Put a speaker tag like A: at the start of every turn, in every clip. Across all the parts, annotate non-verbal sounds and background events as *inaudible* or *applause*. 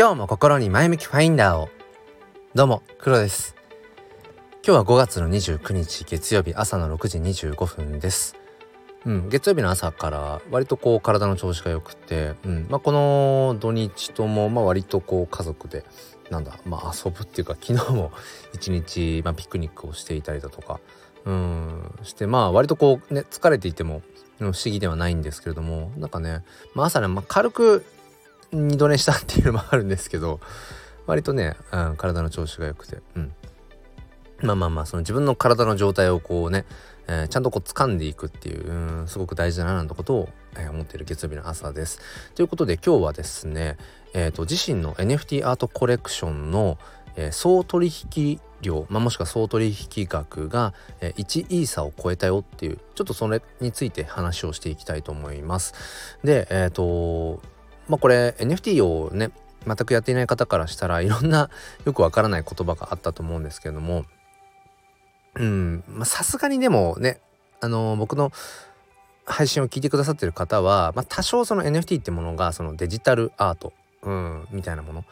A: 今日も心に前向きファインダーを。どうも黒です。今日は5月の29日月曜日朝の6時25分です。うん月曜日の朝から割とこう体の調子が良くて、うんまあ、この土日ともまあ割とこう家族でなんだまあ遊ぶっていうか昨日も *laughs* 一日、まあ、ピクニックをしていたりだとかうんしてまあ割とこうね疲れていても不思議ではないんですけれどもなんかね、まあ、朝ね、まあ、軽く二度寝したっていうのもあるんですけど割とね、うん、体の調子が良くて、うん、まあまあまあその自分の体の状態をこうね、えー、ちゃんとこう掴んでいくっていう、うん、すごく大事だななんてことを、えー、思っている月曜日の朝です。ということで今日はですね、えーと、自身の NFT アートコレクションの、えー、総取引量、まあ、もしくは総取引額が、1イーサを超えたよっていうちょっとそれについて話をしていきたいと思います。でえっ、ー、とまあこれ NFT をね全くやっていない方からしたらいろんな *laughs* よくわからない言葉があったと思うんですけれどもうんさすがにでもねあの、僕の配信を聞いてくださってる方は、まあ、多少その NFT ってものがそのデジタルアート、うん、みたいなもの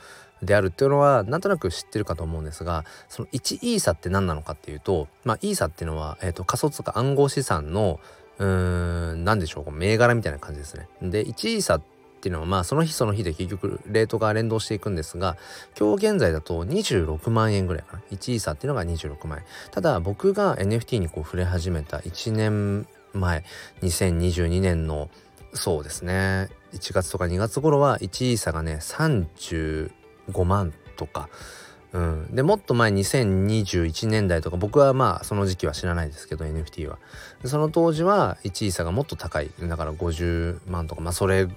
A: であるっていうのはなんとなく知ってるかと思うんですがその1イーサって何なのかっていうと、まあ、イーサっていうのは、えーと、仮想通貨暗号資産のうーん何でしょう銘柄みたいな感じですね。で1イーサっていうのはまあその日その日で結局レートが連動していくんですが今日現在だと26万円ぐらいかな。1イーサっていうのが26万円。ただ僕が NFT にこう触れ始めた1年前2022年のそうですね。1月とか2月頃は1イーサがね35万とか。うん、でもっと前2021年代とか僕はまあその時期は知らないですけど NFT は。その当時は1位差がもっと高い。だから50万とか。まあそれ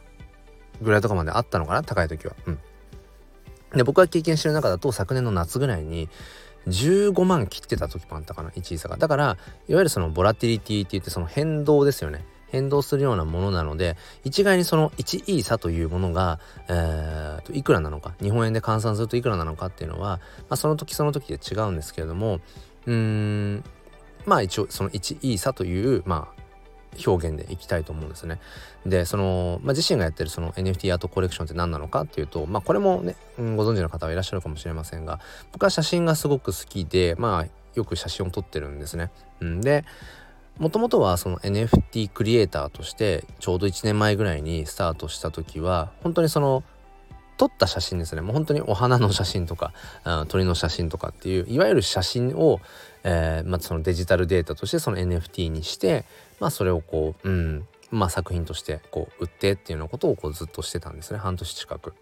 A: ぐらいとかまであったのかな高い時は。うん。で僕が経験してる中だと昨年の夏ぐらいに15万切ってた時もあったかな1位差が。だからいわゆるそのボラティリティって言ってその変動ですよね。変動するようなものなので一概にその1イーサというものが、えー、といくらなのか日本円で換算するといくらなのかっていうのは、まあ、その時その時で違うんですけれどもうーんまあ一応その1イーサというまあ表現でいきたいと思うんですね。でその、まあ、自身がやってるその NFT アートコレクションって何なのかっていうと、まあ、これもね、うん、ご存知の方はいらっしゃるかもしれませんが僕は写真がすごく好きでまあよく写真を撮ってるんですね。うん、でもともとはその NFT クリエイターとしてちょうど1年前ぐらいにスタートした時は本当にその撮った写真ですねもう本当にお花の写真とか、うん、鳥の写真とかっていういわゆる写真を、えーまあ、そのデジタルデータとしてその NFT にしてまあそれをこう、うん、まあ作品としてこう売ってっていうようなことをこうずっとしてたんですね半年近く。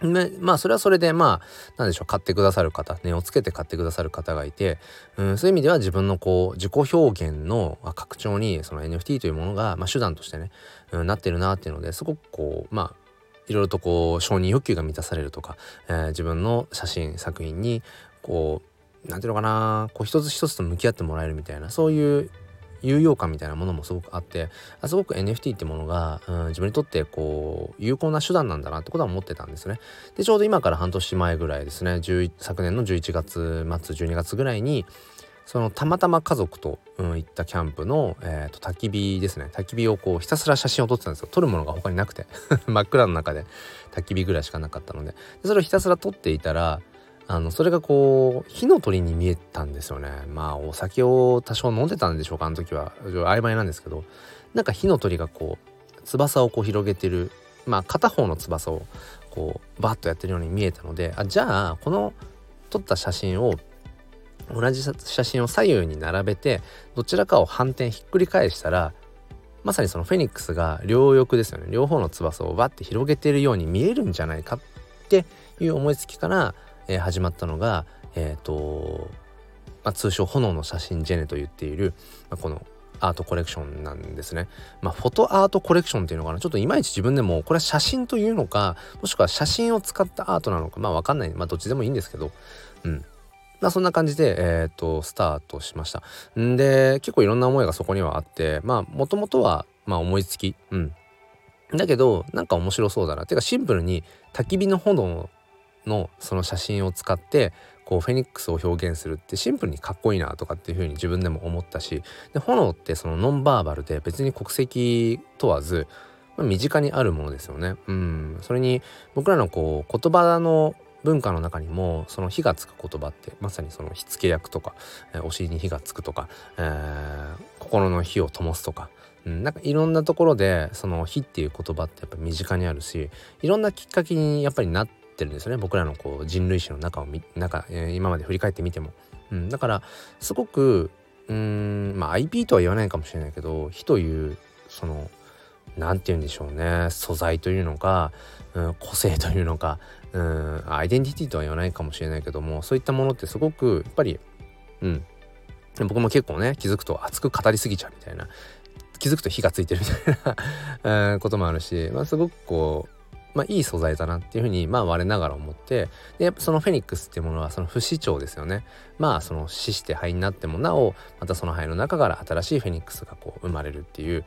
A: でまあそれはそれでまあ何でしょう買ってくださる方値をつけて買ってくださる方がいて、うん、そういう意味では自分のこう自己表現の拡張にその NFT というものが、まあ、手段としてね、うん、なってるなっていうのですごくこうまあいろいろとこう承認欲求が満たされるとか、えー、自分の写真作品にこう何ていうのかなこう一つ一つと向き合ってもらえるみたいなそういう有用感みたいなものもすごくあってあすごく NFT ってものが、うん、自分にとってこう有効な手段なんだなってことは思ってたんですね。でちょうど今から半年前ぐらいですね昨年の11月末12月ぐらいにそのたまたま家族と、うん、行ったキャンプの、えーと、焚き火ですね。焚き火をこうひたすら写真を撮ってたんですよ。撮るものが他になくて。*laughs* 真っ暗の中で焚き火ぐらいしかなかったので。でそれをひたすら撮っていたらあのそれがこう火の鳥に見えたんですよね。まあお酒を多少飲んでたんでしょうかあの時は。曖昧なんですけど。なんか火の鳥がこう翼をこう広げてるまあ片方の翼をこうバッとやってるように見えたのであじゃあこの撮った写真を同じ写真を左右に並べてどちらかを反転ひっくり返したらまさにそのフェニックスが両翼ですよね。両方の翼をバッて広げているように見えるんじゃないかっていう思いつきからえー、始まったのが、えーとまあ、通称炎の写真ジェネと言っている、まあ、このアートコレクションなんですね。まあ、フォトアートコレクションっていうのかな？ちょっといまいち自分でもこれは写真というのかもしくは写真を使ったアートなのかまあわかんない。まあどっちでもいいんですけど。うん。まあそんな感じで、えー、とスタートしました。んで結構いろんな思いがそこにはあってまあもともとはまあ思いつきうんだけどなんか面白そうだなっていうかシンプルに焚き火の炎のその写真を使ってこうフェニックスを表現するってシンプルにかっこいいなとかっていう風に自分でも思ったしで炎ってそのノンバーバルで別に国籍問わず、身近にあるものですよね。うん、それに僕らのこう言葉の文化の中にもその火がつく言葉ってまさにその火付け役とか、えー、お尻に火がつくとか、えー、心の火を灯すとか、うん、なんかいろんなところでその火っていう言葉ってやっぱ身近にあるしいろんなきっかけにやっぱりなってるんですよね僕らのこう人類史の中を中、えー、今まで振り返ってみても。うん、だからすごくうんまあ IP とは言わないかもしれないけど火というその何て言うんでしょうね素材というのか、うん、個性というのか、うん、アイデンティティとは言わないかもしれないけどもそういったものってすごくやっぱりうん。僕も結構ね気づくと熱く語りすぎちゃうみたいな。気づくと火がついてるみたいな *laughs* うん、こともあるし、まあ、すごくこうまあ、いい素材だなっていうふうにまあ我ながら思ってでやっぱそのフェニックスっていうものはその不死鳥ですよね。まあその死して灰になってもなおまたその灰の中から新しいフェニックスがこう生まれるっていう。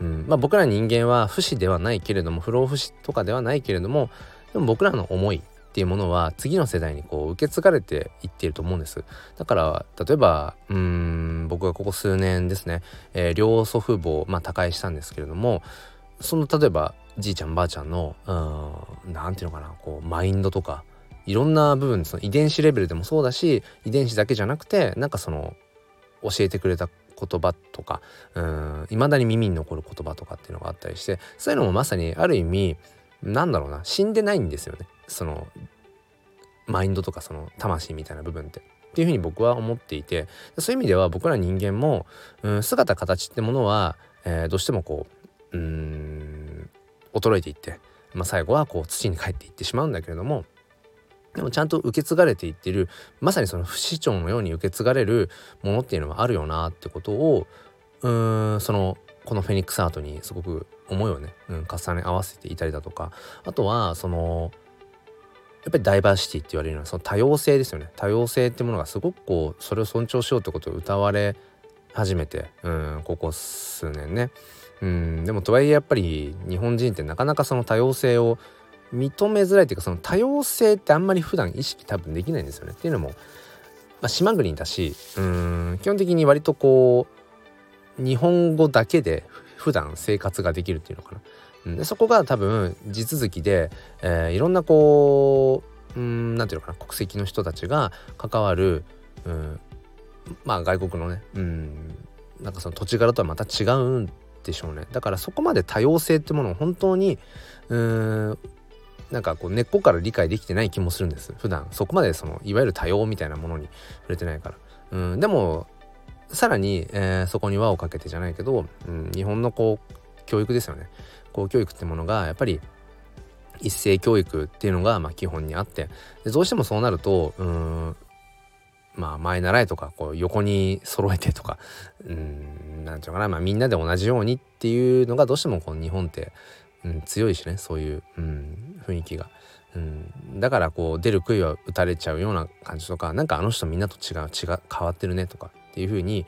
A: うんまあ、僕ら人間は不死ではないけれども不老不死とかではないけれどもでも僕らの思いっていうものは次の世代にこう受け継がれていっていると思うんです。だから例えばうん僕がここ数年ですね、えー、両祖父母まあ他界したんですけれどもその例えばじいちゃんばあちゃんの何て言うのかなこうマインドとかいろんな部分その遺伝子レベルでもそうだし遺伝子だけじゃなくてなんかその教えてくれた言葉とかいまだに耳に残る言葉とかっていうのがあったりしてそういうのもまさにある意味なんだろうな。死んでないんですよね。そのマインドとかその魂みたいな部分って。っていうふうに僕は思っていて。そういう意味では僕ら人間も、うん、姿形ってものは、えー、どうしてもこううん衰えていって、まあ、最後はこう土に帰っていってしまうんだけれどもでもちゃんと受け継がれていってるまさにその不死鳥のように受け継がれるものっていうのはあるよなってことをうんそのこのフェニックスアートにすごく思いをね、うん、重ね合わせていたりだとかあとはそのやっぱりダイバーシティって言われるようなその多様性ですよね多様性ってものがすごくこうそれを尊重しようってことを歌われ始めて、うん、ここ数年ね。うん、でもとはいえやっぱり日本人ってなかなかその多様性を認めづらいというかその多様性ってあんまり普段意識多分できないんですよね。っていうのも、まあ、島国だしうん基本的に割とこう日本語だけで普段生活ができるっていうのかな。うん、でそこが多分地続きで、えー、いろんなこううんなんていうのかな。国籍の人たちが関わる、うん、まあ外国のねうんなんかその土地柄とはまた違うんでしょうね。だからそこまで多様性ってものを本当にうんなんかこう根っこから理解できてない気もするんです。普段。そこまでそのいわゆる多様みたいなものに触れてないから。うんでもさらに、えー、そこに輪をかけてじゃないけど、うん、日本のこう教育ですよね。公教育ってものがやっぱり一斉教育っていうのがまあ基本にあってでどうしてもそうなるとうんまあ前習いとかこう横に揃えてとかうんなんていうのかな、まあ、みんなで同じようにっていうのがどうしてもこう日本ってうん、強いしねそういう、うん、雰囲気が、うん、だからこう出る杭は打たれちゃうような感じとかなんかあの人みんなと違う違う変わってるねとかっていう風にいわ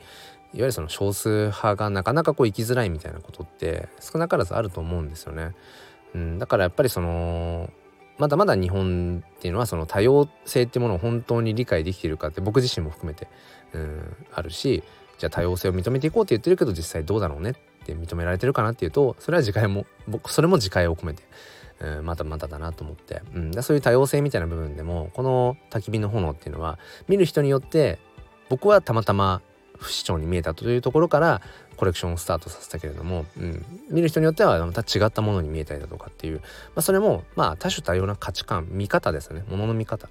A: ゆるその少数派がなかなかこう生きづらいみたいなことって少なからずあると思うんですよね。うん、だからやっぱりそのまだまだ日本っていうのはその多様性っていうものを本当に理解できているかって僕自身も含めて、うん、あるしじゃあ多様性を認めていこうって言ってるけど実際どうだろうねって認められてるかなっていうとそれは自戒も僕それも自戒を込めて、うん、まだまだだなと思って、うん、そういう多様性みたいな部分でもこの焚き火の炎っていうのは見る人によって僕はたまたま不死鳥に見えたというところからコレクションをスタートさせたけれども、うん、見る人によってはまた違ったものに見えたりだとかっていう、まあ、それもまあ多種多様な価値観見方ですね。ものの見方。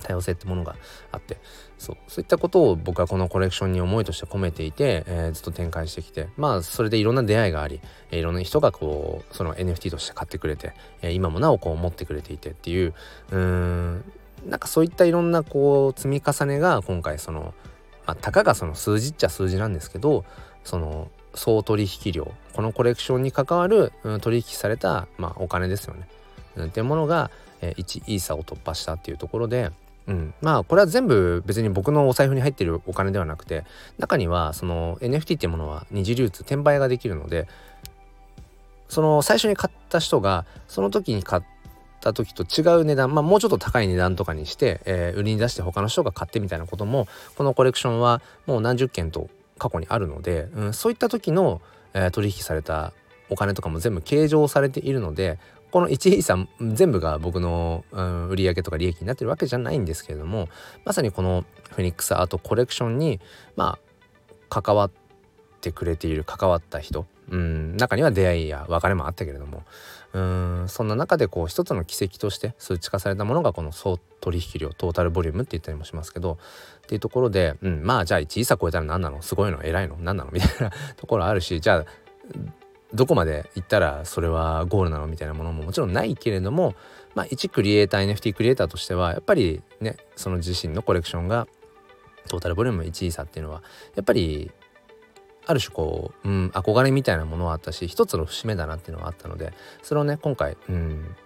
A: 多様性ってものがあって。そう。そういったことを僕はこのコレクションに思いとして込めていて、えー、ずっと展開してきてまあそれでいろんな出会いがあり、えー、いろんな人がこうその NFT として買ってくれて、えー、今もなおこう持ってくれていてっていううん。なんかそういったいろんなこう積み重ねが今回その、まあ、たかがその数字っちゃ数字なんですけどその総取引量このコレクションに関わる、うん、取引された、まあ、お金ですよね、うん、っていうものが、えー、1イーサを突破したっていうところでうん、まあこれは全部別に僕のお財布に入ってるお金ではなくて中にはその NFT っていうものは二次流通転売ができるのでその最初に買った人がその時に買ったた時と違う値段まあもうちょっと高い値段とかにして、えー、売りに出して他の人が買ってみたいなこともこのコレクションはもう何十件と過去にあるので、うん、そういった時の、えー、取引されたお金とかも全部計上されているのでこの1イーサ全部が僕の、うん、売上とか利益になってるわけじゃないんですけれどもまさにこのフェニックスアートコレクションにまあ関わってくれている関わった人、うん、中には出会いや別れもあったけれどもうんそんな中でこう一つの奇跡として数値化されたものがこの総取引量トータルボリュームって言ったりもしますけどっていうところで、うん、まあじゃあ1イーサ超えたら何なの？すごいの？偉いの？何なの？みたいな *laughs* ところあるしじゃあどこまで行ったらそれはゴールなの？みたいなものももちろんないけれども、まあ、一クリエイター NFT クリエイターとしてはやっぱりねその自身のコレクションがトータルボリューム1位差っていうのはやっぱりある種こう、うん、憧れみたいなものはあったし一つの節目だなっていうのはあったのでそれをね今回、うん、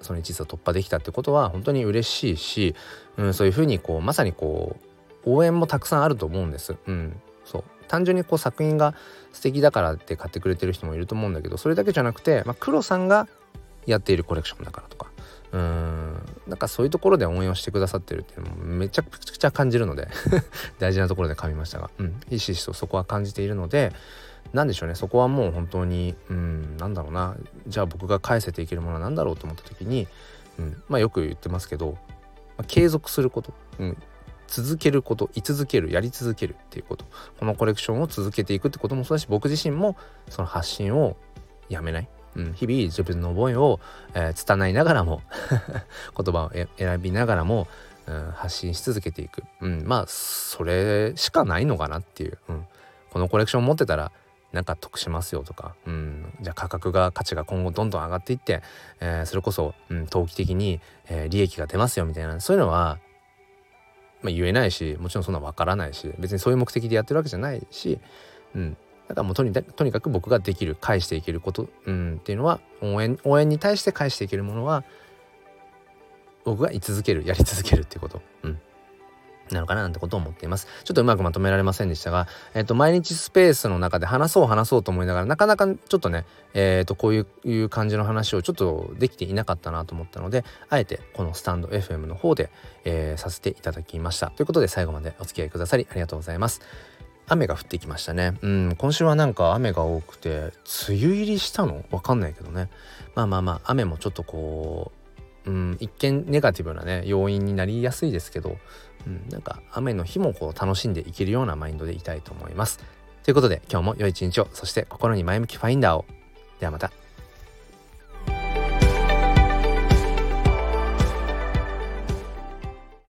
A: その1位差突破できたってことは本当に嬉しいし、うん、そういうふうにこうまさにこう応援もたくさんあると思うんです。うん、そう単純にこう作品が素敵だからって買ってくれてる人もいると思うんだけどそれだけじゃなくて、まあ、黒さんがやっているコレクションだからとかうん。なんかそういうところで応援をしてくださってるっていうのもめちゃくちゃ感じるので *laughs* 大事なところで噛みましたが、うん、ひしひしとそこは感じているので何でしょうね。そこはもう本当にうんなんだろうな。じゃあ僕が返せていけるものは何だろうと思った時に、うん、まあよく言ってますけど、まあ、継続すること、うん、続けること。居続ける。やり続けるっていうこと。このコレクションを続けていくってこともそうだし僕自身もその発信をやめない、うん、日々自分の思いを、えー、拙いながらも *laughs* 言葉を選びながらも、うん、発信し続けていく、うん、まあそれしかないのかなっていう、うん、このコレクション持ってたらなんか得しますよとか、うん、じゃあ価格が価値が今後どんどん上がっていって、えー、それこそ、うん、投機的に、えー、利益が出ますよみたいな。そういうのはまあ、言えないしもちろんそんなわからないし別にそういう目的でやってるわけじゃないし、うん、だからもうとにかく僕ができる返していけること、うん、っていうのは応援応援に対して返していけるものは僕が居続けるやり続けるっていうこと、うん、なのかななんてことを思っています。ちょっとうまくまとめられませんでしたが、えっ、ー、と、毎日スペースの中で話そう話そうと思いながら、なかなかちょっとね、えっ、ー、と、こういう感じの話をちょっとできていなかったなと思ったので、あえてこのスタンド FM の方で、えー、させていただきました。ということで最後までお付き合いくださりありがとうございます。雨が降ってきましたね。うん、今週はなんか雨が多くて、梅雨入りしたの？わかんないけどね。まあまあまあ、雨もちょっとこう、うん、一見ネガティブなね、要因になりやすいですけど、うん、なんか雨の日もこう楽しんでいけるようなマインドでいたいと思います。ということで今日も良い一日をそして心に前向きファインダーをではまた。